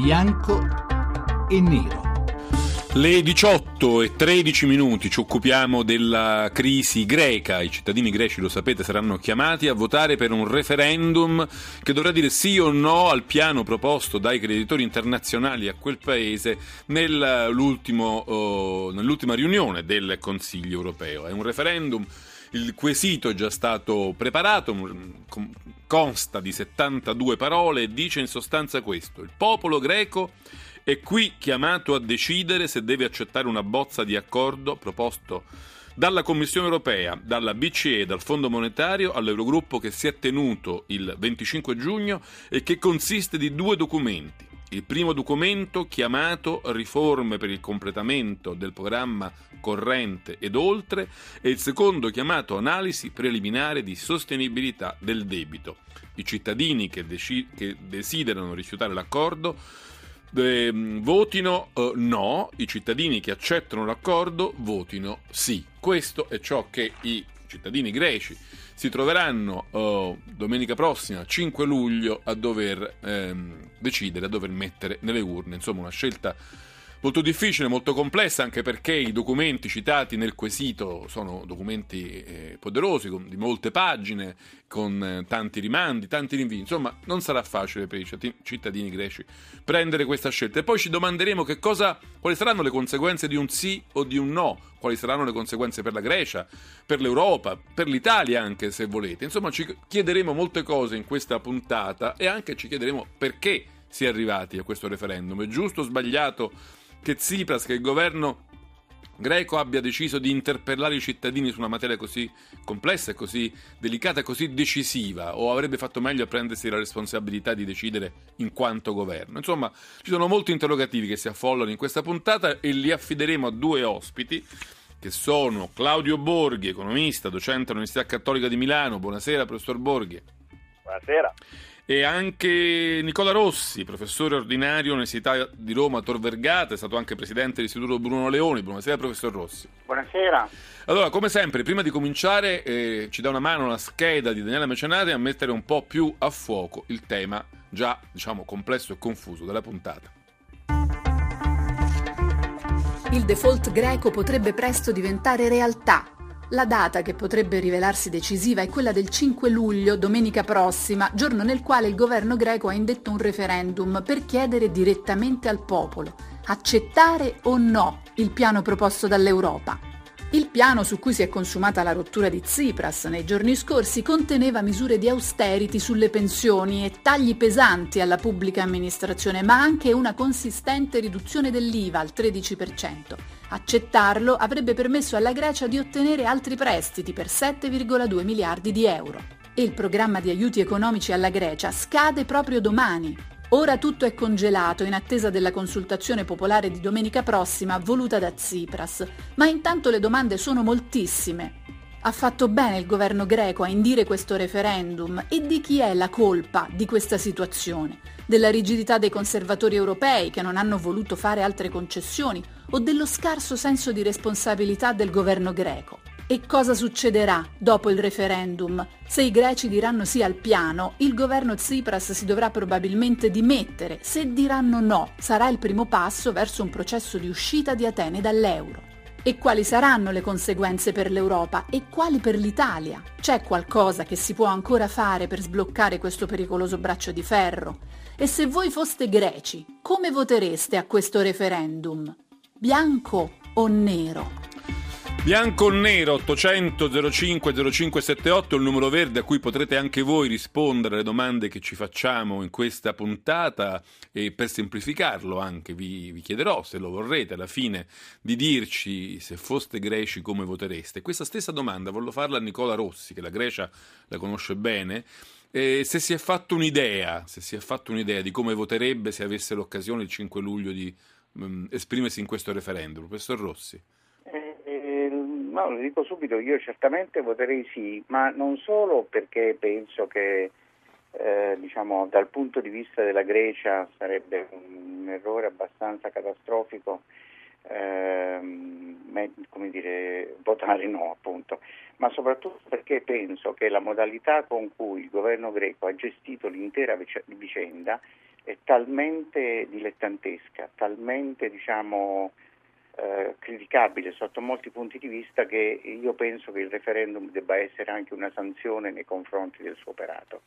bianco e nero. Le 18 e 13 minuti ci occupiamo della crisi greca. I cittadini greci, lo sapete, saranno chiamati a votare per un referendum che dovrà dire sì o no al piano proposto dai creditori internazionali a quel paese nell'ultima riunione del Consiglio europeo. È un referendum il quesito è già stato preparato, consta di 72 parole e dice in sostanza questo. Il popolo greco è qui chiamato a decidere se deve accettare una bozza di accordo proposto dalla Commissione europea, dalla BCE, dal Fondo monetario all'Eurogruppo che si è tenuto il 25 giugno e che consiste di due documenti il primo documento chiamato Riforme per il completamento del programma corrente ed oltre e il secondo chiamato Analisi preliminare di sostenibilità del debito. I cittadini che, deci- che desiderano rifiutare l'accordo eh, votino eh, no, i cittadini che accettano l'accordo votino sì. Questo è ciò che i cittadini greci si troveranno oh, domenica prossima, 5 luglio, a dover ehm, decidere, a dover mettere nelle urne. Insomma, una scelta molto difficile, molto complessa, anche perché i documenti citati nel quesito sono documenti eh, poderosi, con, di molte pagine, con eh, tanti rimandi, tanti rinvii. Insomma, non sarà facile per i cittadini greci prendere questa scelta. E poi ci domanderemo cosa, quali saranno le conseguenze di un sì o di un no, quali saranno le conseguenze per la Grecia, per l'Europa, per l'Italia anche se volete. Insomma, ci chiederemo molte cose in questa puntata e anche ci chiederemo perché si è arrivati a questo referendum. È giusto o sbagliato? Che Tsipras, che il governo greco abbia deciso di interpellare i cittadini su una materia così complessa così delicata così decisiva o avrebbe fatto meglio a prendersi la responsabilità di decidere in quanto governo. Insomma, ci sono molti interrogativi che si affollano in questa puntata e li affideremo a due ospiti che sono Claudio Borghi, economista, docente all'Università Cattolica di Milano. Buonasera, professor Borghi. Buonasera e anche Nicola Rossi, professore ordinario all'Università di Roma Tor Vergata, è stato anche presidente dell'Istituto Bruno Leoni. Buonasera professor Rossi. Buonasera. Allora, come sempre, prima di cominciare eh, ci dà una mano la scheda di Daniela Mecenari a mettere un po' più a fuoco il tema già, diciamo, complesso e confuso della puntata. Il default greco potrebbe presto diventare realtà la data che potrebbe rivelarsi decisiva è quella del 5 luglio, domenica prossima, giorno nel quale il governo greco ha indetto un referendum per chiedere direttamente al popolo accettare o no il piano proposto dall'Europa. Il piano su cui si è consumata la rottura di Tsipras nei giorni scorsi conteneva misure di austerity sulle pensioni e tagli pesanti alla pubblica amministrazione, ma anche una consistente riduzione dell'IVA al 13%. Accettarlo avrebbe permesso alla Grecia di ottenere altri prestiti per 7,2 miliardi di euro. E il programma di aiuti economici alla Grecia scade proprio domani. Ora tutto è congelato in attesa della consultazione popolare di domenica prossima voluta da Tsipras, ma intanto le domande sono moltissime. Ha fatto bene il governo greco a indire questo referendum e di chi è la colpa di questa situazione? Della rigidità dei conservatori europei che non hanno voluto fare altre concessioni o dello scarso senso di responsabilità del governo greco? E cosa succederà dopo il referendum? Se i greci diranno sì al piano, il governo Tsipras si dovrà probabilmente dimettere. Se diranno no, sarà il primo passo verso un processo di uscita di Atene dall'euro. E quali saranno le conseguenze per l'Europa e quali per l'Italia? C'è qualcosa che si può ancora fare per sbloccare questo pericoloso braccio di ferro? E se voi foste greci, come votereste a questo referendum? Bianco o nero? Bianco o nero 800 05 0578 il numero verde a cui potrete anche voi rispondere alle domande che ci facciamo in questa puntata e per semplificarlo anche vi, vi, chiederò se lo vorrete alla fine di dirci se foste greci come votereste. Questa stessa domanda voglio farla a Nicola Rossi che la Grecia la conosce bene. E se si è fatto un'idea, se si è fatto un'idea di come voterebbe se avesse l'occasione il 5 luglio di um, esprimersi in questo referendum, professor Rossi. No, lo dico subito, io certamente voterei sì, ma non solo perché penso che eh, diciamo, dal punto di vista della Grecia sarebbe un errore abbastanza catastrofico ehm, come dire, votare no, appunto, ma soprattutto perché penso che la modalità con cui il governo greco ha gestito l'intera vicenda è talmente dilettantesca, talmente diciamo, eh, criticabile sotto molti punti di vista che io penso che il referendum debba essere anche una sanzione nei confronti del suo operato.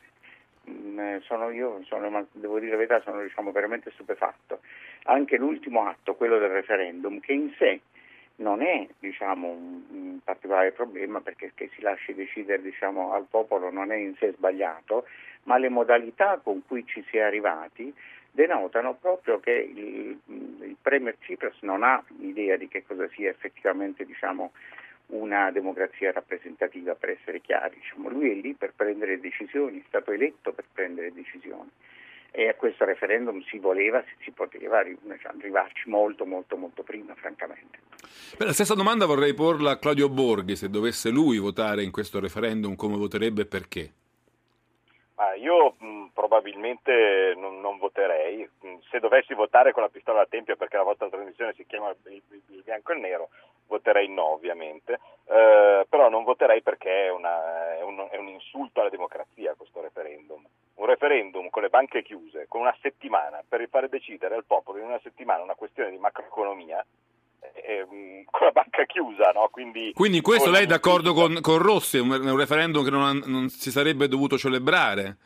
Mm, eh, sono io, sono, devo dire la verità, sono diciamo, veramente stupefatto. Anche l'ultimo atto, quello del referendum, che in sé non è diciamo, un, particolare problema perché che si lasci decidere diciamo, al popolo non è in sé sbagliato, ma le modalità con cui ci si è arrivati denotano proprio che il, il Premier Tsipras non ha idea di che cosa sia effettivamente diciamo, una democrazia rappresentativa, per essere chiari. Diciamo, lui è lì per prendere decisioni, è stato eletto per prendere decisioni e a questo referendum si voleva, si, si poteva arrivarci molto, molto, molto prima, francamente. Beh, la stessa domanda vorrei porla a Claudio Borghi, se dovesse lui votare in questo referendum, come voterebbe e perché? Ah, io probabilmente non, non voterei, mh, se dovessi votare con la pistola a tempio perché la vostra trasmissione si chiama il, il, bianco e il nero, voterei no ovviamente, eh, però non voterei perché è, una, è, un, è un insulto alla democrazia questo referendum un referendum con le banche chiuse, con una settimana, per fare decidere al popolo in una settimana una questione di macroeconomia, eh, mm, con la banca chiusa, no? Quindi, Quindi in questo lei è d'accordo con, con Rossi, è un, un referendum che non, non, si sarebbe dovuto celebrare?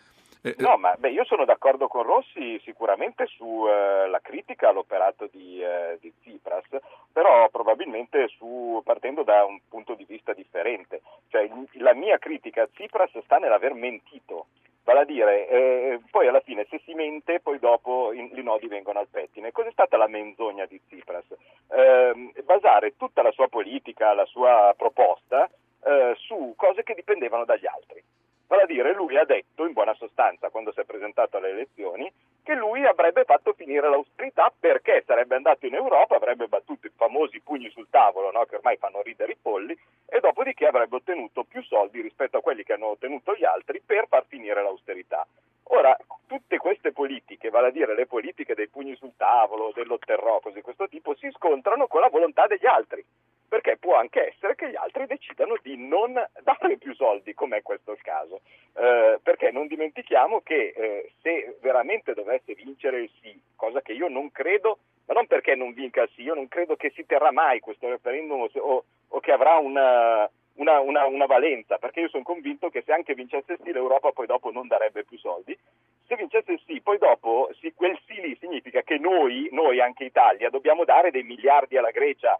Eh, eh, no, ma beh, io sono d'accordo con Rossi sicuramente sulla eh, critica all'operato di, eh, di, Tsipras, però probabilmente su, partendo da un punto di vista differente. Cioè, la mia critica a Tsipras sta nell'aver mentito Vale a dire, eh, poi alla fine se si mente, poi dopo i, nodi vengono al pettine. Cos'è stata la menzogna di Tsipras? Eh, basare tutta la sua politica, la sua proposta eh, su cose che dipendevano dagli altri. Vale a dire, lui ha detto, in buona sostanza, quando si è presentato alle elezioni, che lui avrebbe fatto finire l'austerità perché sarebbe andato in Europa, avrebbe battuto i famosi pugni sul tavolo, no? che ormai fanno ridere i polli, e dopodiché avrebbe ottenuto più soldi rispetto a quelli che hanno ottenuto gli altri per far finire l'austerità. Ora, tutte queste politiche, vale a dire le politiche dei pugni sul tavolo, dell'otterrò, cose di questo tipo, si scontrano con la volontà degli altri perché può anche essere che gli altri decidano di non dare più soldi, come è questo il caso. Eh, perché non dimentichiamo che eh, se veramente dovesse vincere il sì, cosa che io non credo, ma non perché non vinca il sì, io non credo che si terrà mai questo referendum o, o che avrà una, una, una, una, valenza, perché io sono convinto che se anche vincesse il sì l'Europa poi dopo non darebbe più soldi. Se vincesse il sì, poi dopo sì, quel sì lì significa che noi, noi anche Italia, dobbiamo dare dei miliardi alla Grecia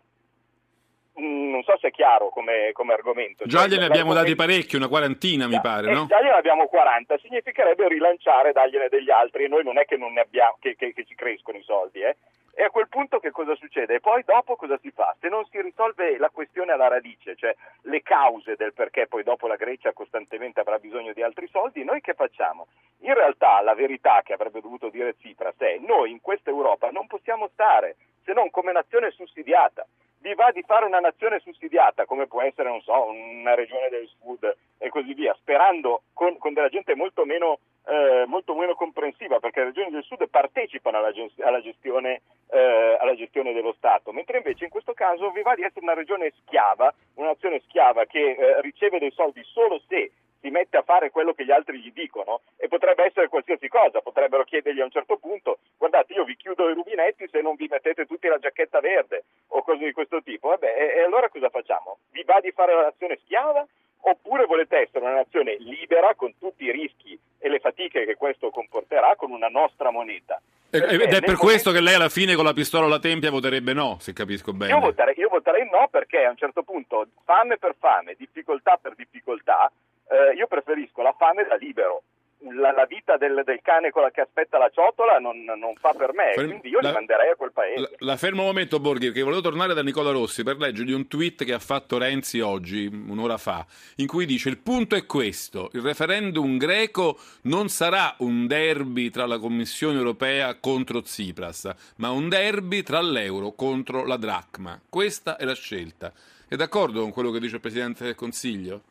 non so se è chiaro come, come argomento. Già cioè, gliene abbiamo dati parecchi, una quarantina mi pare, no? Già gliene abbiamo 40, significherebbe rilanciare, dargliene degli altri e noi non è che, non ne abbiamo, che, che, che ci crescono i soldi, eh? E a quel punto che cosa succede? E poi dopo cosa si fa? Se non si risolve la questione alla radice, cioè le cause del perché poi dopo la Grecia costantemente avrà bisogno di altri soldi, noi che facciamo? In realtà la verità che avrebbe dovuto dire Tsipras è noi in questa Europa non possiamo stare se non come nazione sussidiata vi va di fare una nazione sussidiata, come può essere, non so, una regione del sud e così via, sperando con, con della gente molto meno, eh, molto meno, comprensiva, perché le regioni del sud partecipano alla, alla, gestione, eh, alla, gestione, dello Stato, mentre invece in questo caso vi va di essere una regione schiava, una nazione schiava che eh, riceve dei soldi solo se si mette a fare quello che gli altri gli dicono e potrebbe essere qualsiasi cosa, potrebbero chiedergli a un certo punto guardate io vi chiudo i rubinetti se non vi mettete tutti la giacchetta verde o cose di questo tipo, Vabbè, e, e allora cosa facciamo? Vi va di fare la nazione schiava oppure volete essere una nazione libera con tutti i rischi e le fatiche che questo comporterà con una nostra moneta? Ed è per questo che lei alla fine con la pistola alla tempia voterebbe no, se capisco bene. Io voterei, io voterei no perché a un certo punto fame per fame, difficoltà per difficoltà, eh, io preferisco la fame da libero. La, la vita del, del, cane con la che aspetta la ciotola non, non fa per me, Ferm- quindi io la, li manderei a quel paese. La, la fermo un momento, Borghi, che volevo tornare da Nicola Rossi per leggergli un tweet che ha fatto Renzi oggi, un'ora fa, in cui dice: Il punto è questo: il referendum greco non sarà un derby tra la Commissione europea contro Tsipras, ma un derby tra l'euro contro la dracma. Questa è la scelta. È d'accordo con quello che dice il Presidente del Consiglio?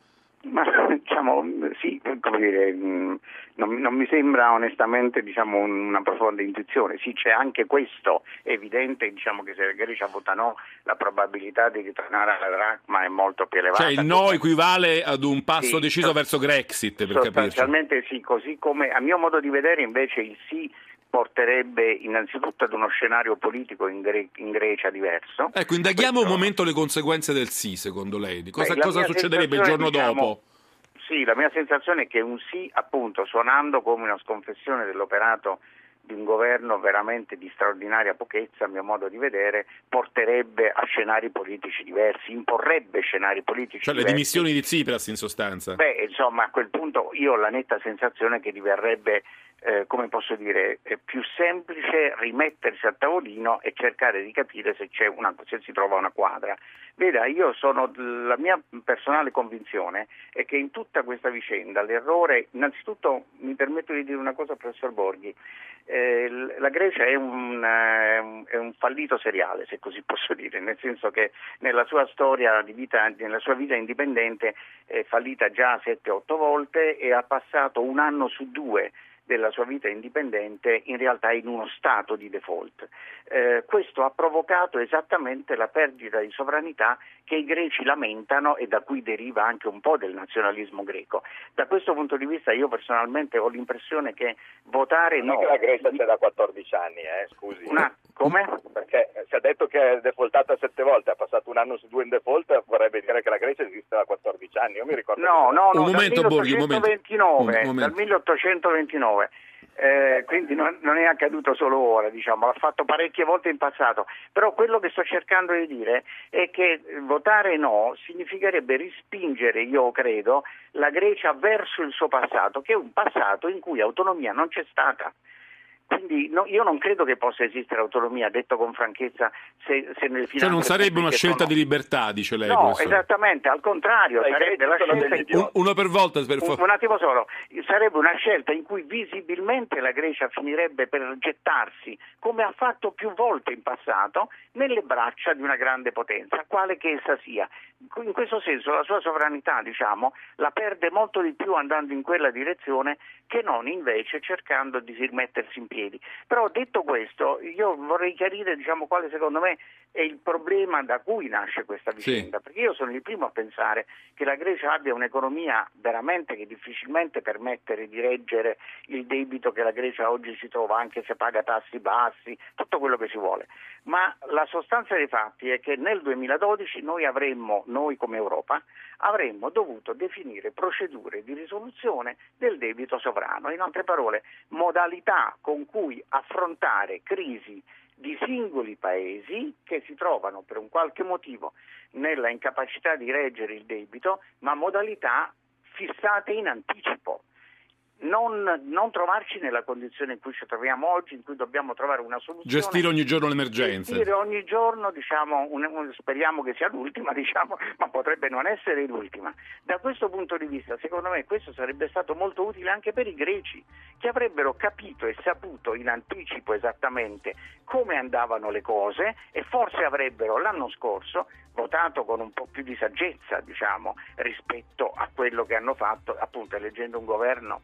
Ma diciamo sì, come dire, mm, non, non mi sembra onestamente diciamo, una profonda intuizione. Sì, c'è anche questo, è evidente diciamo, che se la Grecia vota no, la probabilità di ritornare alla dracma è molto più elevata. Cioè il no equivale ad un passo sì, deciso so, verso Grexit, per Sostanzialmente capirci. sì, così come a mio modo di vedere invece il sì porterebbe innanzitutto ad uno scenario politico in, Gre- in Grecia diverso. Ecco, indaghiamo Questo- un momento le conseguenze del sì, secondo lei. Di Cosa, Beh, cosa succederebbe il giorno diciamo, dopo? Sì, la mia sensazione è che un sì, appunto, suonando come una sconfessione dell'operato di un governo veramente di straordinaria pochezza, a mio modo di vedere, porterebbe a scenari politici diversi, imporrebbe scenari politici Cioè le diversi. dimissioni di Tsipras in sostanza. Beh, insomma, a quel punto io ho la netta sensazione che diverrebbe, eh, come posso dire, eh, più semplice rimettersi al tavolino e cercare di capire se, una, se si trova una quadra. Veda, io sono, la mia personale convinzione è che in tutta questa vicenda l'errore, innanzitutto mi permetto di dire una cosa, professor Borghi, eh, la Grecia è un, eh, un- è un fallito seriale, se così posso dire, nel senso che nella sua storia di vita, nella sua vita indipendente è fallita già 7-8 volte e ha passato un anno su due della sua vita indipendente in realtà in uno stato di default. Eh, questo ha provocato esattamente la perdita di sovranità che i greci lamentano e da cui deriva anche un po' del nazionalismo greco. Da questo punto di vista io personalmente ho l'impressione che votare Non no... è che la Grecia c'è da 14 anni, eh, scusi. Una- come? Perché si è detto che è defaultata sette volte, ha passato un anno su due in default, vorrebbe dire che la Grecia esiste da 14 anni. Io mi ricordo No, che- no, no, Un momento, dal Borghi, un momento. 1829, Un momento. dal 1829. Eh, quindi non, non è accaduto solo ora, diciamo, l'ha fatto parecchie volte in passato, però quello che sto cercando di dire è che votare no significherebbe rispingere, io credo, la Grecia verso il suo passato, che è un passato in cui autonomia non c'è stata. Quindi no, io non credo che possa esistere autonomia, detto con franchezza, se, se nelle finanze Cioè non sarebbe una scelta sono- di libertà, dice lei, No, professore. esattamente, al contrario, Dai, sarebbe la scelta in Un- uno per volta, per un, favore. un attimo solo, sarebbe una scelta in cui visibilmente la Grecia finirebbe per gettarsi, come ha fatto più volte in passato, nelle braccia di una grande potenza, quale che essa sia. In questo senso la sua sovranità, diciamo, la perde molto di più andando in quella direzione che non invece cercando di rimettersi in piedi. Però detto questo, io vorrei chiarire diciamo, quale secondo me è il problema da cui nasce questa Sì. vicenda, perché io sono il primo a pensare che la Grecia abbia un'economia veramente che difficilmente permette di reggere il debito che la Grecia oggi si trova, anche se paga tassi bassi, tutto quello che si vuole. Ma la sostanza dei fatti è che nel 2012 noi avremmo, noi come Europa, avremmo dovuto definire procedure di risoluzione del debito sovrano. In altre parole, modalità con cui affrontare crisi di singoli paesi che si trovano per un qualche motivo nella incapacità di reggere il debito, ma modalità fissate in anticipo. Non, non trovarci nella condizione in cui ci troviamo oggi, in cui dobbiamo trovare una soluzione. Gestire ogni giorno le emergenze. Gestire ogni giorno, diciamo, un- un- speriamo che sia l'ultima, diciamo, ma potrebbe non essere l'ultima. Da questo punto di vista, secondo me, questo sarebbe stato molto utile anche per i greci, che avrebbero capito e saputo in anticipo esattamente come andavano le cose e forse avrebbero l'anno scorso votato con un po' più di saggezza, diciamo, rispetto a quello che hanno fatto, appunto, eleggendo un governo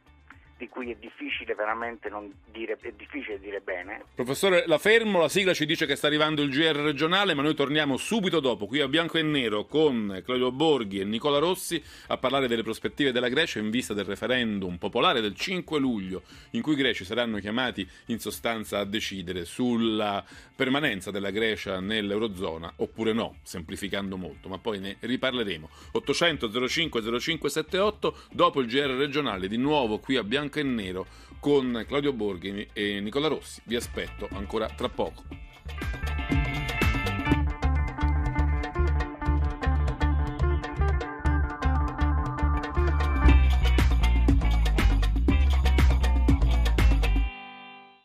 di cui è difficile veramente non dire, è difficile dire bene. Professore, la fermo, la sigla ci dice che sta arrivando il GR regionale, ma noi torniamo subito dopo, qui a Bianco e Nero, con Claudio Borghi e Nicola Rossi a parlare delle prospettive della Grecia in vista del referendum popolare del 5 luglio, in cui i greci saranno chiamati in sostanza a decidere sulla permanenza della Grecia nell'Eurozona, oppure no, semplificando molto, ma poi ne riparleremo. 800 05 0578, dopo il GR regionale, di nuovo qui a Bianco e Nero con Claudio Borghi e Nicola Rossi. Vi aspetto ancora tra poco.